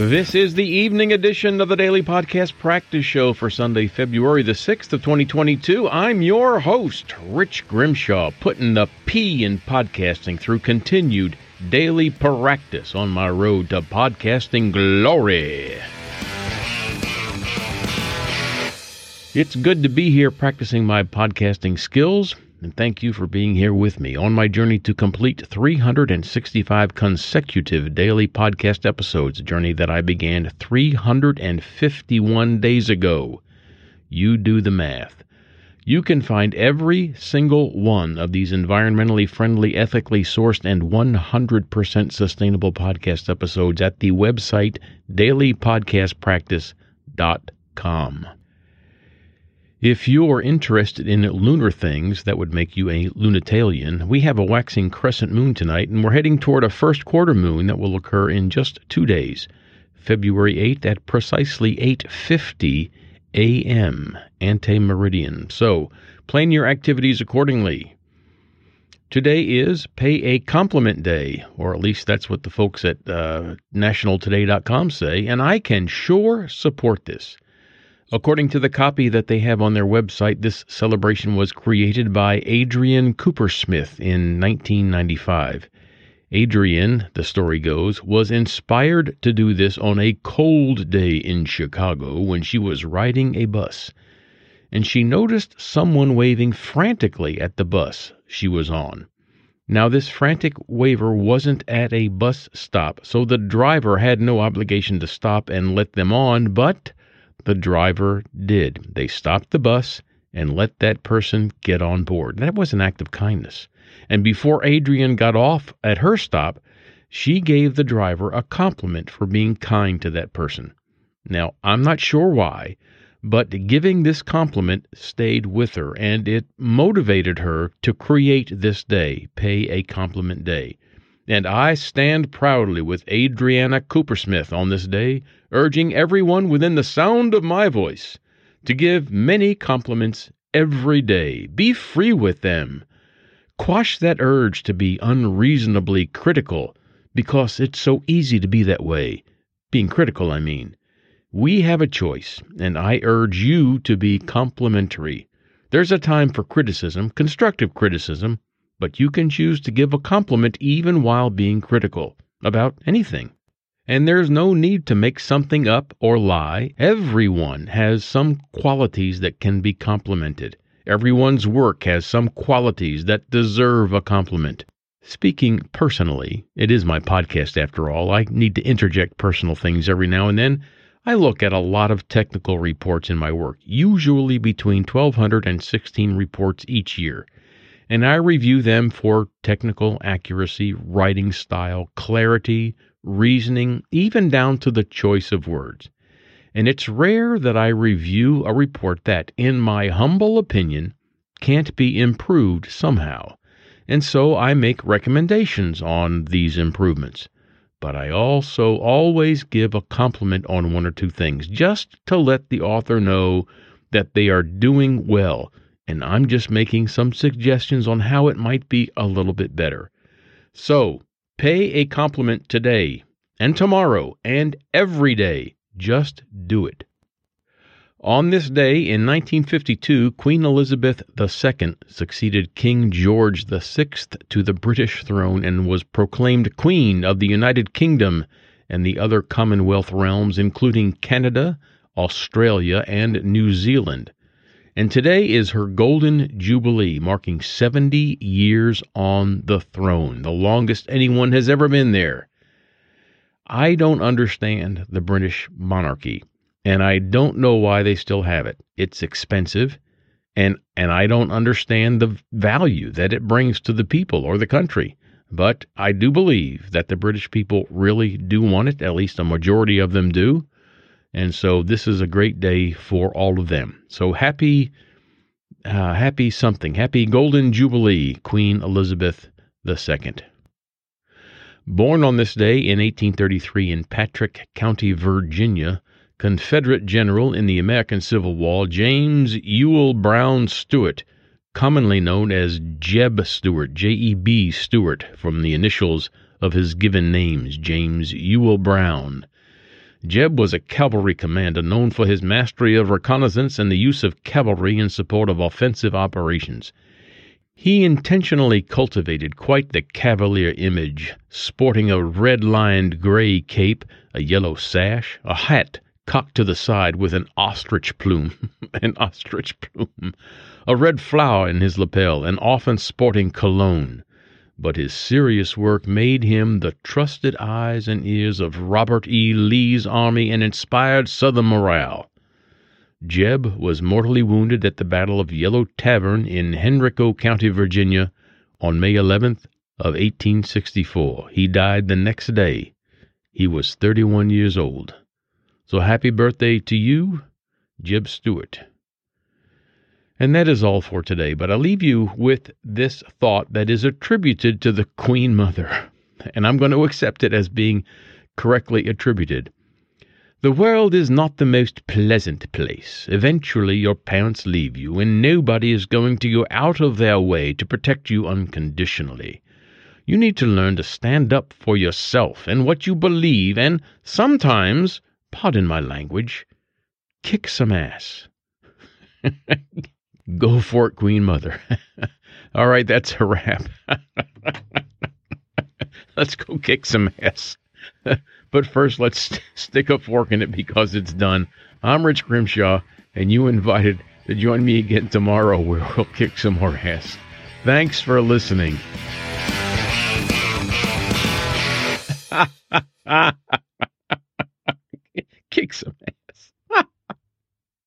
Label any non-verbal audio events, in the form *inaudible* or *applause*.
This is the evening edition of the Daily Podcast Practice Show for Sunday, February the 6th of 2022. I'm your host, Rich Grimshaw, putting the P in podcasting through continued daily practice on my road to podcasting glory. It's good to be here practicing my podcasting skills and thank you for being here with me on my journey to complete 365 consecutive daily podcast episodes, a journey that I began 351 days ago. You do the math. You can find every single one of these environmentally friendly, ethically sourced, and 100% sustainable podcast episodes at the website dailypodcastpractice.com. If you're interested in lunar things that would make you a lunatalian, we have a waxing crescent moon tonight, and we're heading toward a first quarter moon that will occur in just two days, February 8th at precisely 8:50 a.m. ante meridian. So, plan your activities accordingly. Today is Pay a Compliment Day, or at least that's what the folks at uh, nationaltoday.com say, and I can sure support this. According to the copy that they have on their website, this celebration was created by Adrian Coopersmith in 1995. Adrian, the story goes, was inspired to do this on a cold day in Chicago when she was riding a bus. And she noticed someone waving frantically at the bus she was on. Now, this frantic waver wasn't at a bus stop, so the driver had no obligation to stop and let them on, but the driver did. They stopped the bus and let that person get on board. That was an act of kindness. And before Adrian got off at her stop, she gave the driver a compliment for being kind to that person. Now, I'm not sure why, but giving this compliment stayed with her and it motivated her to create this day, Pay a Compliment Day. And I stand proudly with Adriana Coopersmith on this day, urging everyone within the sound of my voice to give many compliments every day. Be free with them. Quash that urge to be unreasonably critical, because it's so easy to be that way. Being critical, I mean. We have a choice, and I urge you to be complimentary. There's a time for criticism, constructive criticism, but you can choose to give a compliment even while being critical about anything. And there's no need to make something up or lie. Everyone has some qualities that can be complimented. Everyone's work has some qualities that deserve a compliment. Speaking personally, it is my podcast after all. I need to interject personal things every now and then. I look at a lot of technical reports in my work, usually between 1,200 and 16 reports each year and I review them for technical accuracy, writing style, clarity, reasoning, even down to the choice of words. And it's rare that I review a report that, in my humble opinion, can't be improved somehow. And so I make recommendations on these improvements. But I also always give a compliment on one or two things, just to let the author know that they are doing well and I'm just making some suggestions on how it might be a little bit better. So, pay a compliment today and tomorrow and every day. Just do it. On this day in 1952, Queen Elizabeth II succeeded King George VI to the British throne and was proclaimed Queen of the United Kingdom and the other Commonwealth realms, including Canada, Australia, and New Zealand and today is her Golden Jubilee, marking 70 years on the throne, the longest anyone has ever been there. I don't understand the British monarchy, and I don't know why they still have it. It's expensive, and, and I don't understand the value that it brings to the people or the country. But I do believe that the British people really do want it, at least a majority of them do. And so this is a great day for all of them. So happy, uh, happy something. Happy Golden Jubilee, Queen Elizabeth II. Born on this day in 1833 in Patrick County, Virginia, Confederate general in the American Civil War, James Ewell Brown Stuart, commonly known as Jeb Stuart, J E B Stuart, from the initials of his given names, James Ewell Brown. Jeb was a cavalry commander known for his mastery of reconnaissance and the use of cavalry in support of offensive operations. He intentionally cultivated quite the cavalier image, sporting a red lined gray cape, a yellow sash, a hat cocked to the side with an ostrich plume, *laughs* an ostrich plume, a red flower in his lapel, and often sporting cologne but his serious work made him the trusted eyes and ears of Robert E. Lee's army and inspired Southern morale. Jeb was mortally wounded at the Battle of Yellow Tavern in Henrico County, Virginia, on May 11th of 1864. He died the next day. He was 31 years old. So happy birthday to you, Jeb Stuart. And that is all for today, but I leave you with this thought that is attributed to the Queen Mother, and I'm going to accept it as being correctly attributed. The world is not the most pleasant place. Eventually, your parents leave you, and nobody is going to go out of their way to protect you unconditionally. You need to learn to stand up for yourself and what you believe, and sometimes, pardon my language, kick some ass. *laughs* Go for it, Queen Mother. *laughs* All right, that's a wrap. *laughs* let's go kick some ass. *laughs* but first, let's st- stick a fork in it because it's done. I'm Rich Grimshaw, and you invited to join me again tomorrow where we'll kick some more ass. Thanks for listening. kick some ass.